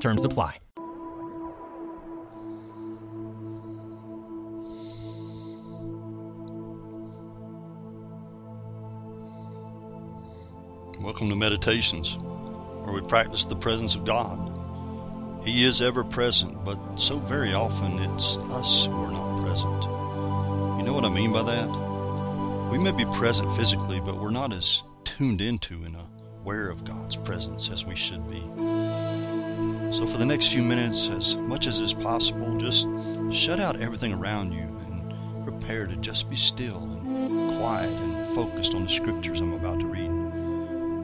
Terms apply. Welcome to Meditations, where we practice the presence of God. He is ever present, but so very often it's us who are not present. You know what I mean by that? We may be present physically, but we're not as tuned into and aware of God's presence as we should be. So, for the next few minutes, as much as is possible, just shut out everything around you and prepare to just be still and quiet and focused on the scriptures I'm about to read.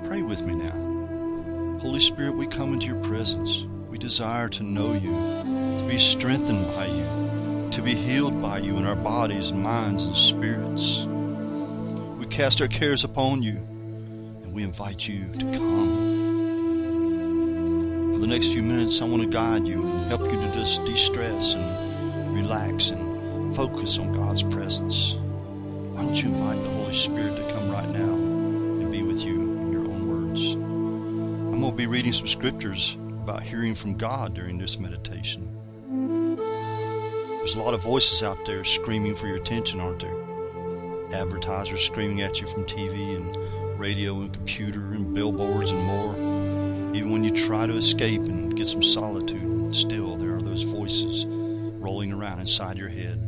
Pray with me now. Holy Spirit, we come into your presence. We desire to know you, to be strengthened by you, to be healed by you in our bodies, minds, and spirits. We cast our cares upon you, and we invite you to come. The next few minutes, I want to guide you and help you to just de stress and relax and focus on God's presence. Why don't you invite the Holy Spirit to come right now and be with you in your own words? I'm going to be reading some scriptures about hearing from God during this meditation. There's a lot of voices out there screaming for your attention, aren't there? Advertisers screaming at you from TV and radio and computer and billboards and more. Even when you try to escape and get some solitude, still there are those voices rolling around inside your head.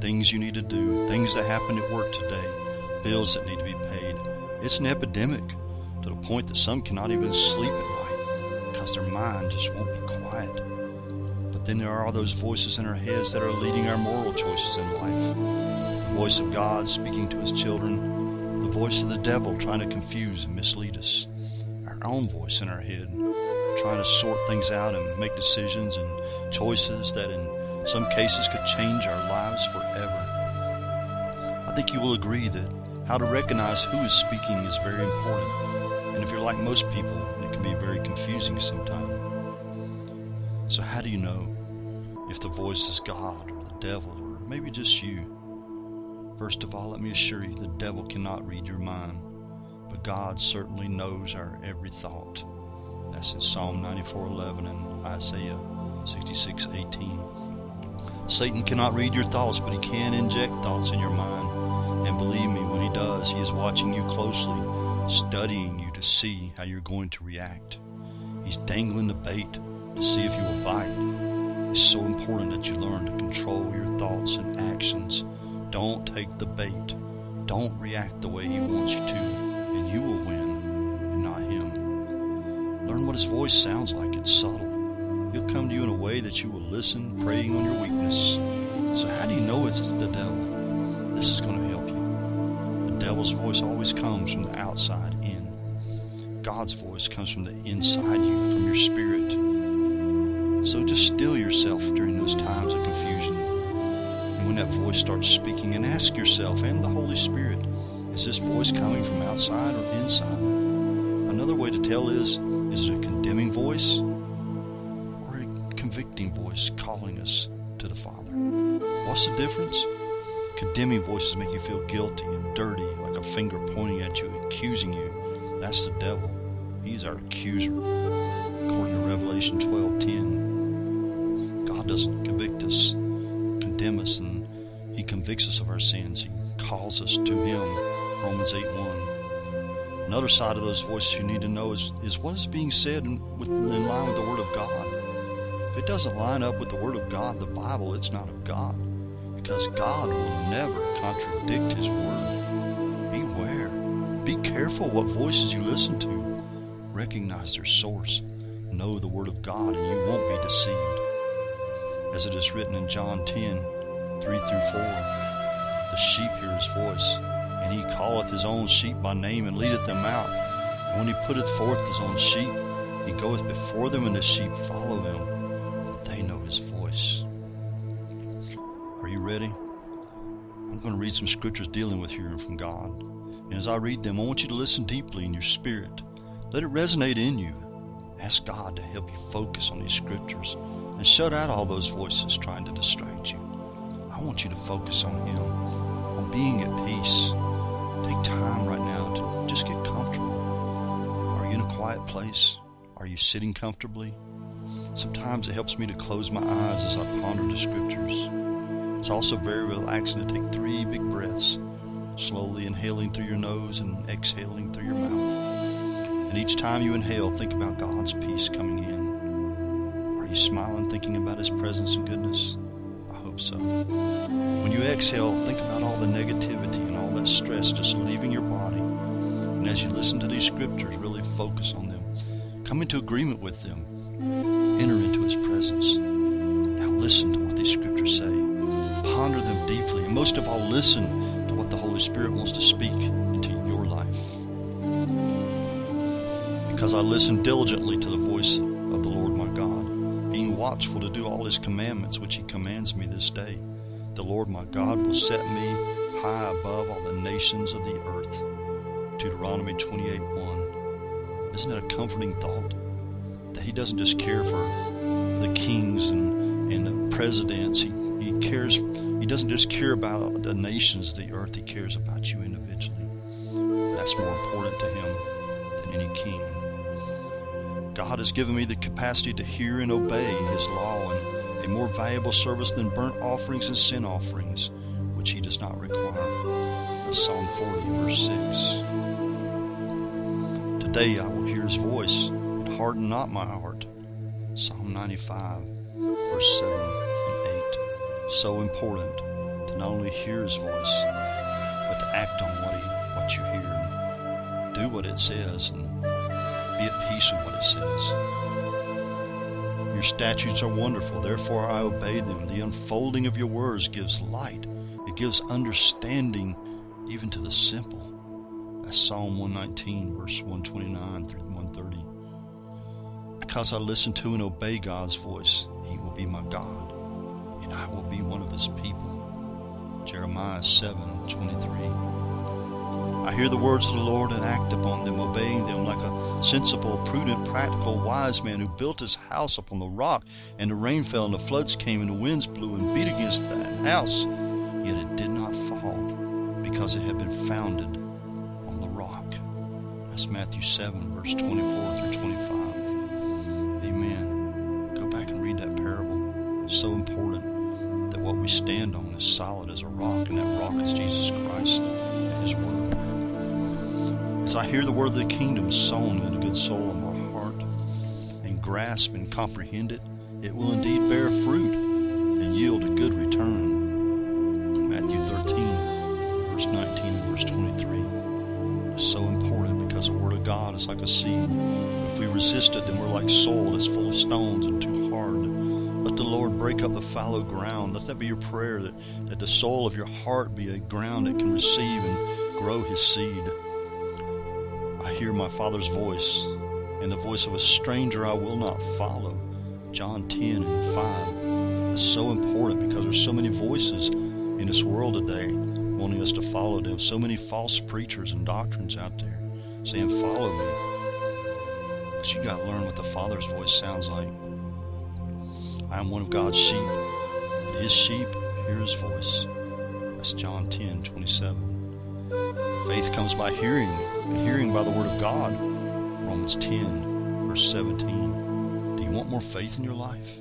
Things you need to do, things that happened at work today, bills that need to be paid. It's an epidemic to the point that some cannot even sleep at night because their mind just won't be quiet. But then there are those voices in our heads that are leading our moral choices in life. The voice of God speaking to his children, the voice of the devil trying to confuse and mislead us, our own voice in our head trying to sort things out and make decisions and choices that in some cases could change our lives forever. I think you will agree that how to recognize who is speaking is very important. And if you're like most people, it can be very confusing sometimes. So, how do you know if the voice is God or the devil or maybe just you? First of all, let me assure you the devil cannot read your mind, but God certainly knows our every thought. That's in Psalm 94:11 and Isaiah 66:18. Satan cannot read your thoughts, but he can inject thoughts in your mind. And believe me, when he does, he is watching you closely, studying you to see how you're going to react. He's dangling the bait to see if you will bite. It's so important that you learn to control your thoughts and actions. Don't take the bait. Don't react the way he wants you to, and you will win, and not him. Learn what his voice sounds like. It's subtle. He'll come to you in a way that you will listen, preying on your weakness. So, how do you know it's the devil? This is going to help you. The devil's voice always comes from the outside in. God's voice comes from the inside you, from your spirit. So, just still yourself during those times of confusion. And when that voice starts speaking, and ask yourself and the Holy Spirit, is this voice coming from outside or inside? Another way to tell is, is it a condemning voice? Or a convicting voice calling us to the Father. What's the difference? Condemning voices make you feel guilty and dirty, like a finger pointing at you, accusing you. That's the devil. He's our accuser. According to Revelation 12:10, God doesn't convict us, condemn us, and He convicts us of our sins. He calls us to Him. Romans 8:1. Another side of those voices you need to know is, is what is being said in, in line with the Word of God. If it doesn't line up with the Word of God, the Bible, it's not of God. Because God will never contradict His Word. Beware. Be careful what voices you listen to. Recognize their source. Know the Word of God, and you won't be deceived. As it is written in John 10 3 through 4, the sheep hear his voice, and he calleth his own sheep by name and leadeth them out. And when he putteth forth his own sheep, he goeth before them, and the sheep follow him, they know his voice. Are you ready? I'm going to read some scriptures dealing with hearing from God. And as I read them, I want you to listen deeply in your spirit. Let it resonate in you. Ask God to help you focus on these scriptures and shut out all those voices trying to distract you. I want you to focus on Him, on being at peace. Take time right now to just get comfortable. Are you in a quiet place? Are you sitting comfortably? Sometimes it helps me to close my eyes as I ponder the scriptures. It's also very relaxing to take three big breaths, slowly inhaling through your nose and exhaling through your mouth. And each time you inhale, think about God's peace coming in. Are you smiling, thinking about His presence and goodness? So. When you exhale, think about all the negativity and all that stress just leaving your body. And as you listen to these scriptures, really focus on them. Come into agreement with them enter into his presence. Now listen to what these scriptures say. Ponder them deeply, and most of all, listen to what the Holy Spirit wants to speak into your life. Because I listen diligently to the voice of the Lord my God, watchful to do all his commandments which he commands me this day. The Lord my God will set me high above all the nations of the earth. Deuteronomy 28 1. Isn't that a comforting thought? that he doesn't just care for the kings and, and the presidents. He, he cares, he doesn't just care about the nations of the earth, he cares about you individually. That's more important to him than any king. God has given me the capacity to hear and obey his law and a more valuable service than burnt offerings and sin offerings, which he does not require. Psalm 40, verse 6. Today I will hear his voice and harden not my heart. Psalm 95, verse 7 and 8. So important to not only hear his voice, but to act on what, he, what you hear. Do what it says and be at peace with what it says. Your statutes are wonderful, therefore I obey them. The unfolding of your words gives light, it gives understanding even to the simple. That's Psalm 119, verse 129 through 130. Because I listen to and obey God's voice, He will be my God, and I will be one of His people. Jeremiah 7 23. I hear the words of the Lord and act upon them, obeying them like a sensible, prudent, practical, wise man who built his house upon the rock, and the rain fell, and the floods came, and the winds blew and beat against that house, yet it did not fall, because it had been founded on the rock. That's Matthew 7, verse 24 through 25. Amen. Go back and read that parable. It's so important that what we stand on is solid as a rock, and that rock is Jesus Christ and His Word. As I hear the word of the kingdom sown in the good soul of my heart, and grasp and comprehend it, it will indeed bear fruit and yield a good return. Matthew 13, verse 19 and verse 23 is so important because the Word of God is like a seed. If we resist it, then we're like soil that's full of stones and too hard let the Lord break up the fallow ground. Let that be your prayer that, that the soul of your heart be a ground that can receive and grow his seed. I hear my Father's voice, and the voice of a stranger I will not follow. John 10 and 5. It's so important because there's so many voices in this world today wanting us to follow them. So many false preachers and doctrines out there saying, Follow me. But you got to learn what the Father's voice sounds like. I am one of God's sheep, and his sheep hear his voice. That's John 10 27. Faith comes by hearing, and hearing by the word of God. Romans 10, verse 17. Do you want more faith in your life?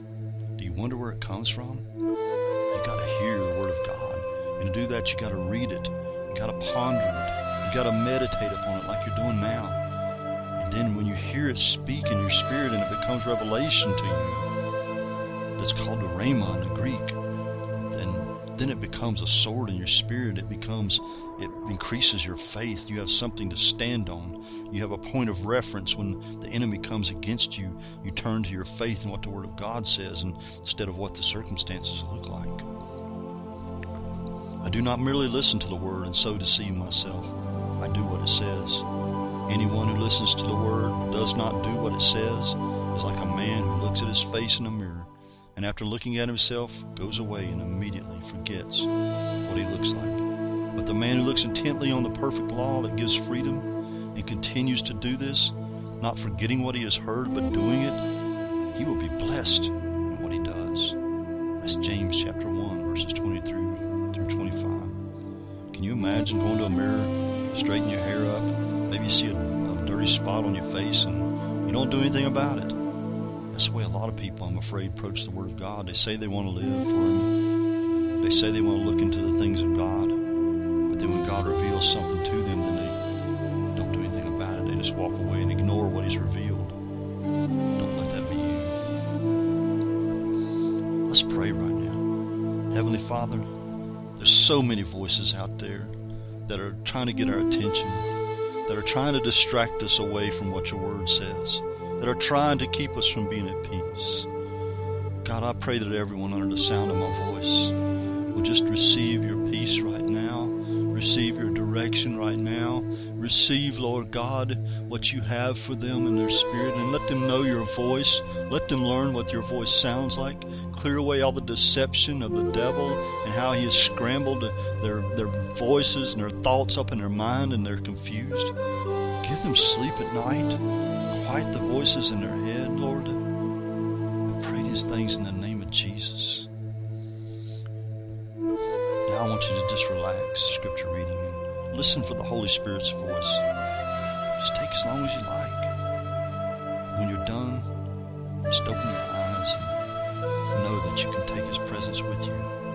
Do you wonder where it comes from? You got to hear the word of God. And to do that, you got to read it. You got to ponder it. You got to meditate upon it like you're doing now. And then when you hear it speak in your spirit and it becomes revelation to you, it's called the rhema in the Greek, then then it becomes a sword in your spirit. It becomes it increases your faith. You have something to stand on. You have a point of reference when the enemy comes against you. You turn to your faith and what the Word of God says instead of what the circumstances look like. I do not merely listen to the Word and so deceive myself. I do what it says. Anyone who listens to the Word but does not do what it says is like a man who looks at his face in a mirror and after looking at himself, goes away and immediately forgets what he looks like. But the man who looks intently on the perfect law that gives freedom and continues to do this, not forgetting what he has heard but doing it, he will be blessed in what he does. That's James chapter 1, verses 23 through 25. Can you imagine going to a mirror, straighten your hair up, maybe you see a, a dirty spot on your face and you don't do anything about it? That's the way a lot of people, I'm afraid, approach the Word of God. They say they want to live for Him. They say they want to look into the things of God. Then when God reveals something to them, then they don't do anything about it. They just walk away and ignore what He's revealed. Don't let that be you. Let's pray right now. Heavenly Father, there's so many voices out there that are trying to get our attention, that are trying to distract us away from what your Word says that are trying to keep us from being at peace. God, I pray that everyone under the sound of my voice will just receive your peace right now, receive your direction right now, receive, Lord God, what you have for them in their spirit, and let them know your voice. Let them learn what your voice sounds like. Clear away all the deception of the devil and how he has scrambled their, their voices and their thoughts up in their mind and they're confused. Give them sleep at night quiet the voices in their head, Lord. I pray these things in the name of Jesus. I want you to just relax, scripture reading, and listen for the Holy Spirit's voice. Just take as long as you like. When you're done, just open your eyes and know that you can take His presence with you.